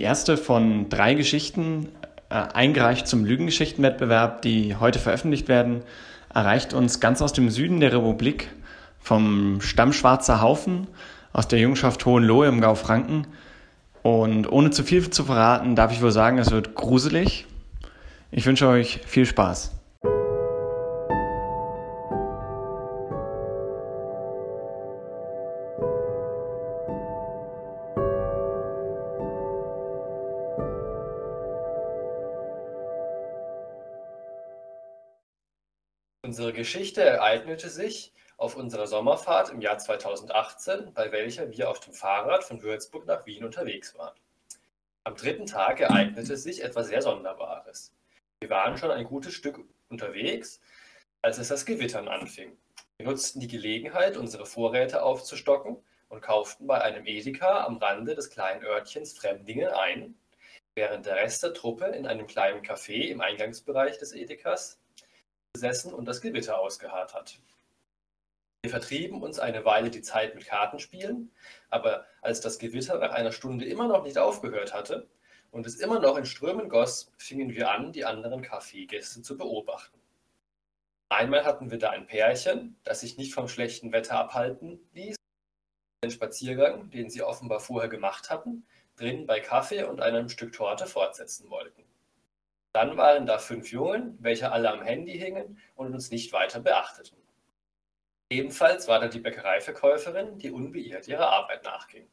die erste von drei Geschichten, äh, eingereicht zum Lügengeschichtenwettbewerb, die heute veröffentlicht werden, erreicht uns ganz aus dem Süden der Republik vom Stamm Schwarzer Haufen aus der Jungschaft Hohenlohe im Gau Franken. Und ohne zu viel zu verraten, darf ich wohl sagen, es wird gruselig. Ich wünsche euch viel Spaß. Unsere Geschichte ereignete sich auf unserer Sommerfahrt im Jahr 2018, bei welcher wir auf dem Fahrrad von Würzburg nach Wien unterwegs waren. Am dritten Tag ereignete sich etwas sehr Sonderbares. Wir waren schon ein gutes Stück unterwegs, als es das Gewittern anfing. Wir nutzten die Gelegenheit, unsere Vorräte aufzustocken und kauften bei einem Edeka am Rande des kleinen Örtchens Fremdingen ein, während der Rest der Truppe in einem kleinen Café im Eingangsbereich des Edekas gesessen und das Gewitter ausgeharrt hat. Wir vertrieben uns eine Weile die Zeit mit Kartenspielen, aber als das Gewitter nach einer Stunde immer noch nicht aufgehört hatte und es immer noch in Strömen goss, fingen wir an, die anderen Kaffeegäste zu beobachten. Einmal hatten wir da ein Pärchen, das sich nicht vom schlechten Wetter abhalten ließ, den Spaziergang, den sie offenbar vorher gemacht hatten, drinnen bei Kaffee und einem Stück Torte fortsetzen wollten. Dann waren da fünf Jungen, welche alle am Handy hingen und uns nicht weiter beachteten. Ebenfalls war da die Bäckereiverkäuferin, die unbeirrt ihrer Arbeit nachging.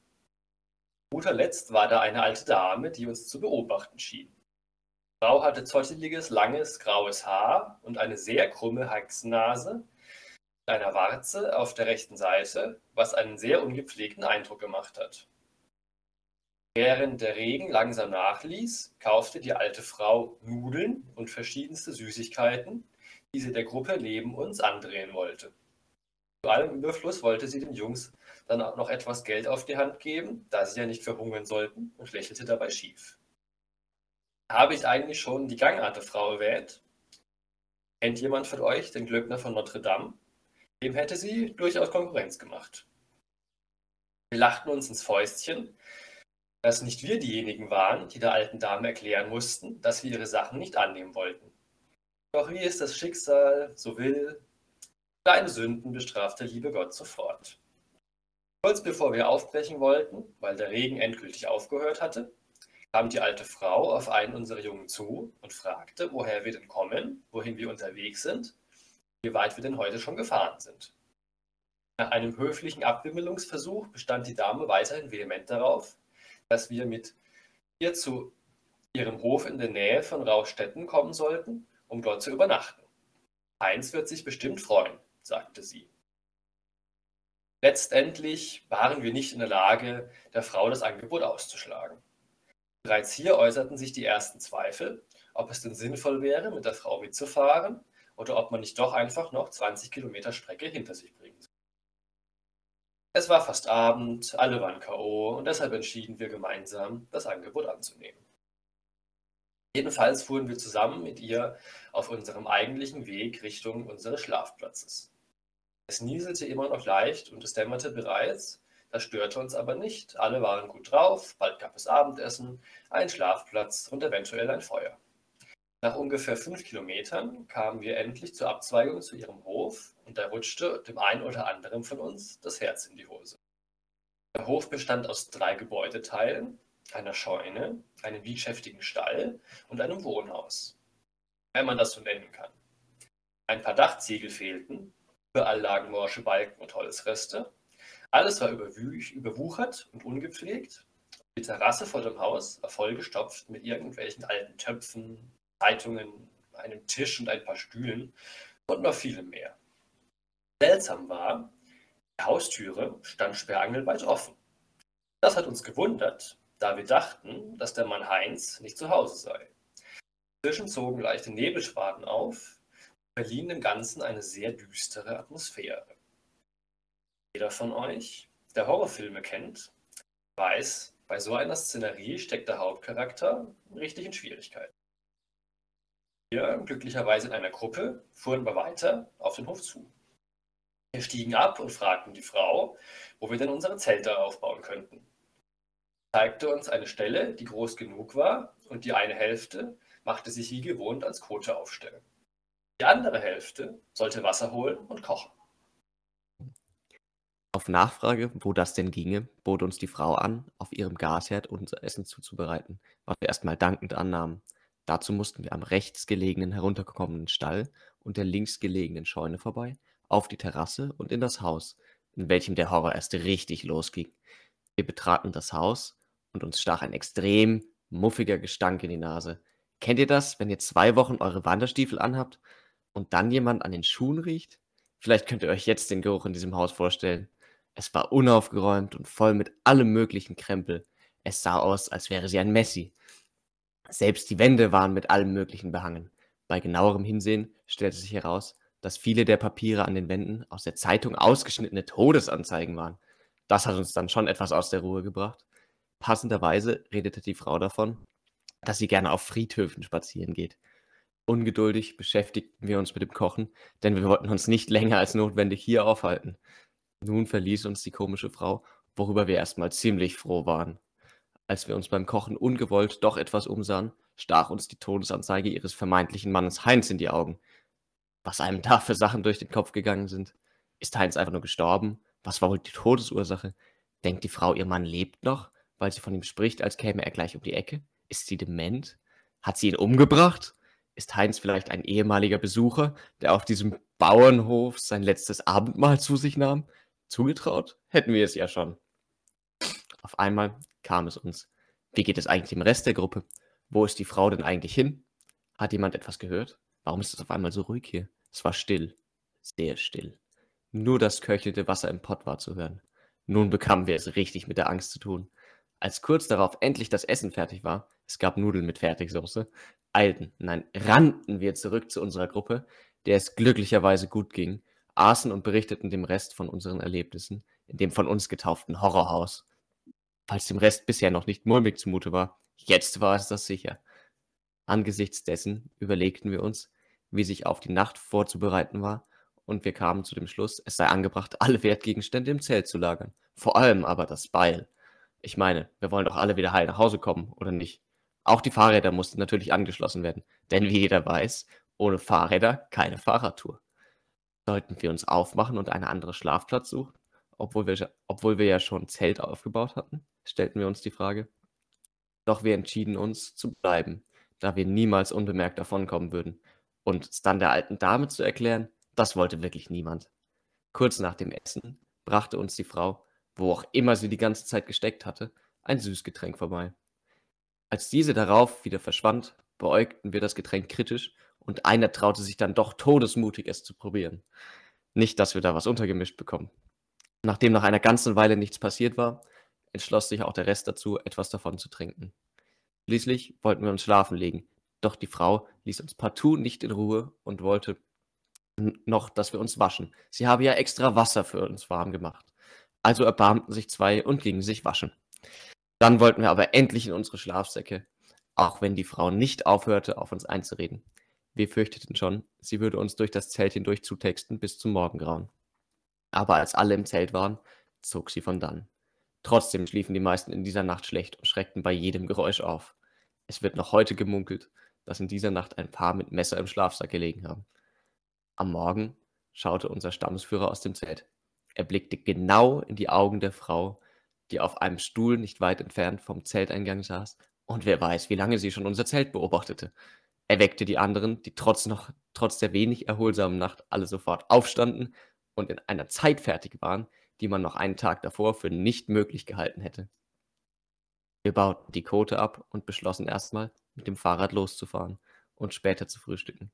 Guter Letzt war da eine alte Dame, die uns zu beobachten schien. Die Frau hatte zotteliges, langes, graues Haar und eine sehr krumme Hexennase mit einer Warze auf der rechten Seite, was einen sehr ungepflegten Eindruck gemacht hat. Während der Regen langsam nachließ, kaufte die alte Frau Nudeln und verschiedenste Süßigkeiten, die sie der Gruppe neben uns andrehen wollte. Zu allem Überfluss wollte sie den Jungs dann auch noch etwas Geld auf die Hand geben, da sie ja nicht verhungern sollten, und lächelte dabei schief. Habe ich eigentlich schon die Gangart der Frau erwähnt? Kennt jemand von euch den Glöckner von Notre Dame? Dem hätte sie durchaus Konkurrenz gemacht. Wir lachten uns ins Fäustchen, dass nicht wir diejenigen waren, die der alten Dame erklären mussten, dass wir ihre Sachen nicht annehmen wollten. Doch wie es das Schicksal so will, kleine Sünden bestraft der liebe Gott sofort. Kurz bevor wir aufbrechen wollten, weil der Regen endgültig aufgehört hatte, kam die alte Frau auf einen unserer Jungen zu und fragte, woher wir denn kommen, wohin wir unterwegs sind, wie weit wir denn heute schon gefahren sind. Nach einem höflichen Abwimmelungsversuch bestand die Dame weiterhin vehement darauf, dass wir mit ihr zu ihrem Hof in der Nähe von Rauchstetten kommen sollten, um dort zu übernachten. Heinz wird sich bestimmt freuen, sagte sie. Letztendlich waren wir nicht in der Lage, der Frau das Angebot auszuschlagen. Bereits hier äußerten sich die ersten Zweifel, ob es denn sinnvoll wäre, mit der Frau mitzufahren oder ob man nicht doch einfach noch 20 Kilometer Strecke hinter sich bringen. Es war fast Abend, alle waren K.O. und deshalb entschieden wir gemeinsam, das Angebot anzunehmen. Jedenfalls fuhren wir zusammen mit ihr auf unserem eigentlichen Weg Richtung unseres Schlafplatzes. Es nieselte immer noch leicht und es dämmerte bereits, das störte uns aber nicht. Alle waren gut drauf, bald gab es Abendessen, einen Schlafplatz und eventuell ein Feuer. Nach ungefähr fünf Kilometern kamen wir endlich zur Abzweigung zu ihrem Hof und da rutschte dem einen oder anderen von uns das Herz in die Hose. Der Hof bestand aus drei Gebäudeteilen, einer Scheune, einem bietschäftigen Stall und einem Wohnhaus, wenn man das so nennen kann. Ein paar Dachziegel fehlten, überall lagen morsche Balken und Holzreste. Alles war überwuchert und ungepflegt. Die Terrasse vor dem Haus war vollgestopft mit irgendwelchen alten Töpfen, Zeitungen, einem Tisch und ein paar Stühlen und noch vielem mehr. Seltsam war, die Haustüre stand sperrangelweit offen. Das hat uns gewundert, da wir dachten, dass der Mann Heinz nicht zu Hause sei. Inzwischen zogen leichte Nebelschwaden auf und verliehen dem Ganzen eine sehr düstere Atmosphäre. Jeder von euch, der Horrorfilme kennt, weiß, bei so einer Szenerie steckt der Hauptcharakter richtig in Schwierigkeiten. Wir, glücklicherweise in einer Gruppe, fuhren wir weiter auf den Hof zu. Wir stiegen ab und fragten die Frau, wo wir denn unsere Zelte aufbauen könnten. zeigte uns eine Stelle, die groß genug war und die eine Hälfte machte sich wie gewohnt ans Kote aufstellen. Die andere Hälfte sollte Wasser holen und kochen. Auf Nachfrage, wo das denn ginge, bot uns die Frau an, auf ihrem Gasherd unser Essen zuzubereiten, was wir erstmal dankend annahmen. Dazu mussten wir am rechts gelegenen heruntergekommenen Stall und der links gelegenen Scheune vorbei, auf die Terrasse und in das Haus, in welchem der Horror erst richtig losging. Wir betraten das Haus und uns stach ein extrem muffiger Gestank in die Nase. Kennt ihr das, wenn ihr zwei Wochen eure Wanderstiefel anhabt und dann jemand an den Schuhen riecht? Vielleicht könnt ihr euch jetzt den Geruch in diesem Haus vorstellen. Es war unaufgeräumt und voll mit allem möglichen Krempel. Es sah aus, als wäre sie ein Messi. Selbst die Wände waren mit allem Möglichen behangen. Bei genauerem Hinsehen stellte sich heraus, dass viele der Papiere an den Wänden aus der Zeitung ausgeschnittene Todesanzeigen waren. Das hat uns dann schon etwas aus der Ruhe gebracht. Passenderweise redete die Frau davon, dass sie gerne auf Friedhöfen spazieren geht. Ungeduldig beschäftigten wir uns mit dem Kochen, denn wir wollten uns nicht länger als notwendig hier aufhalten. Nun verließ uns die komische Frau, worüber wir erstmal ziemlich froh waren. Als wir uns beim Kochen ungewollt doch etwas umsahen, stach uns die Todesanzeige ihres vermeintlichen Mannes Heinz in die Augen. Was einem da für Sachen durch den Kopf gegangen sind. Ist Heinz einfach nur gestorben? Was war wohl die Todesursache? Denkt die Frau, ihr Mann lebt noch, weil sie von ihm spricht, als käme er gleich um die Ecke? Ist sie dement? Hat sie ihn umgebracht? Ist Heinz vielleicht ein ehemaliger Besucher, der auf diesem Bauernhof sein letztes Abendmahl zu sich nahm? Zugetraut? Hätten wir es ja schon. Auf einmal kam es uns. Wie geht es eigentlich dem Rest der Gruppe? Wo ist die Frau denn eigentlich hin? Hat jemand etwas gehört? Warum ist es auf einmal so ruhig hier? Es war still. Sehr still. Nur das köchelnde Wasser im Pott war zu hören. Nun bekamen wir es richtig mit der Angst zu tun. Als kurz darauf endlich das Essen fertig war, es gab Nudeln mit Fertigsoße, eilten, nein, rannten wir zurück zu unserer Gruppe, der es glücklicherweise gut ging, aßen und berichteten dem Rest von unseren Erlebnissen in dem von uns getauften Horrorhaus. Falls dem Rest bisher noch nicht mulmig zumute war, jetzt war es das sicher. Angesichts dessen überlegten wir uns, wie sich auf die Nacht vorzubereiten war und wir kamen zu dem Schluss, es sei angebracht, alle Wertgegenstände im Zelt zu lagern. Vor allem aber das Beil. Ich meine, wir wollen doch alle wieder heil nach Hause kommen, oder nicht? Auch die Fahrräder mussten natürlich angeschlossen werden, denn wie jeder weiß, ohne Fahrräder keine Fahrradtour. Sollten wir uns aufmachen und einen anderen Schlafplatz suchen, obwohl wir, obwohl wir ja schon ein Zelt aufgebaut hatten? Stellten wir uns die Frage. Doch wir entschieden uns zu bleiben, da wir niemals unbemerkt davonkommen würden. Und es dann der alten Dame zu erklären, das wollte wirklich niemand. Kurz nach dem Essen brachte uns die Frau, wo auch immer sie die ganze Zeit gesteckt hatte, ein Süßgetränk vorbei. Als diese darauf wieder verschwand, beäugten wir das Getränk kritisch und einer traute sich dann doch todesmutig, es zu probieren. Nicht, dass wir da was untergemischt bekommen. Nachdem nach einer ganzen Weile nichts passiert war, entschloss sich auch der Rest dazu, etwas davon zu trinken. Schließlich wollten wir uns schlafen legen, doch die Frau ließ uns partout nicht in Ruhe und wollte noch, dass wir uns waschen. Sie habe ja extra Wasser für uns warm gemacht. Also erbarmten sich zwei und gingen sich waschen. Dann wollten wir aber endlich in unsere Schlafsäcke, auch wenn die Frau nicht aufhörte, auf uns einzureden. Wir fürchteten schon, sie würde uns durch das Zelt hindurch zutexten bis zum Morgengrauen. Aber als alle im Zelt waren, zog sie von dann. Trotzdem schliefen die meisten in dieser Nacht schlecht und schreckten bei jedem Geräusch auf. Es wird noch heute gemunkelt, dass in dieser Nacht ein Paar mit Messer im Schlafsack gelegen haben. Am Morgen schaute unser Stammesführer aus dem Zelt. Er blickte genau in die Augen der Frau, die auf einem Stuhl nicht weit entfernt vom Zelteingang saß, und wer weiß, wie lange sie schon unser Zelt beobachtete. Er weckte die anderen, die trotz noch trotz der wenig erholsamen Nacht alle sofort aufstanden und in einer Zeit fertig waren, die man noch einen Tag davor für nicht möglich gehalten hätte. Wir bauten die Kote ab und beschlossen erstmal, mit dem Fahrrad loszufahren und später zu frühstücken.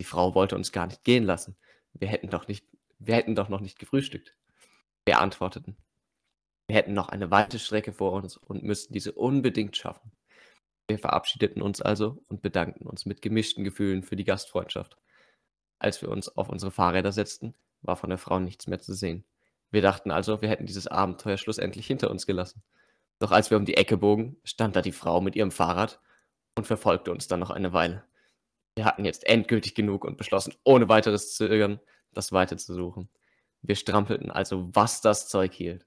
Die Frau wollte uns gar nicht gehen lassen. Wir hätten doch nicht, wir hätten doch noch nicht gefrühstückt. Wir antworteten. Wir hätten noch eine weite Strecke vor uns und müssten diese unbedingt schaffen. Wir verabschiedeten uns also und bedankten uns mit gemischten Gefühlen für die Gastfreundschaft. Als wir uns auf unsere Fahrräder setzten, war von der Frau nichts mehr zu sehen. Wir dachten also, wir hätten dieses Abenteuer schlussendlich hinter uns gelassen. Doch als wir um die Ecke bogen, stand da die Frau mit ihrem Fahrrad und verfolgte uns dann noch eine Weile. Wir hatten jetzt endgültig genug und beschlossen, ohne weiteres zu Zögern, das Weite zu suchen. Wir strampelten also, was das Zeug hielt.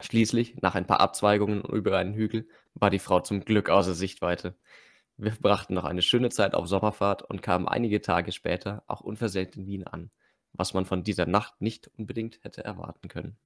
Schließlich, nach ein paar Abzweigungen und über einen Hügel, war die Frau zum Glück außer Sichtweite. Wir brachten noch eine schöne Zeit auf Sommerfahrt und kamen einige Tage später auch unversehrt in Wien an was man von dieser Nacht nicht unbedingt hätte erwarten können.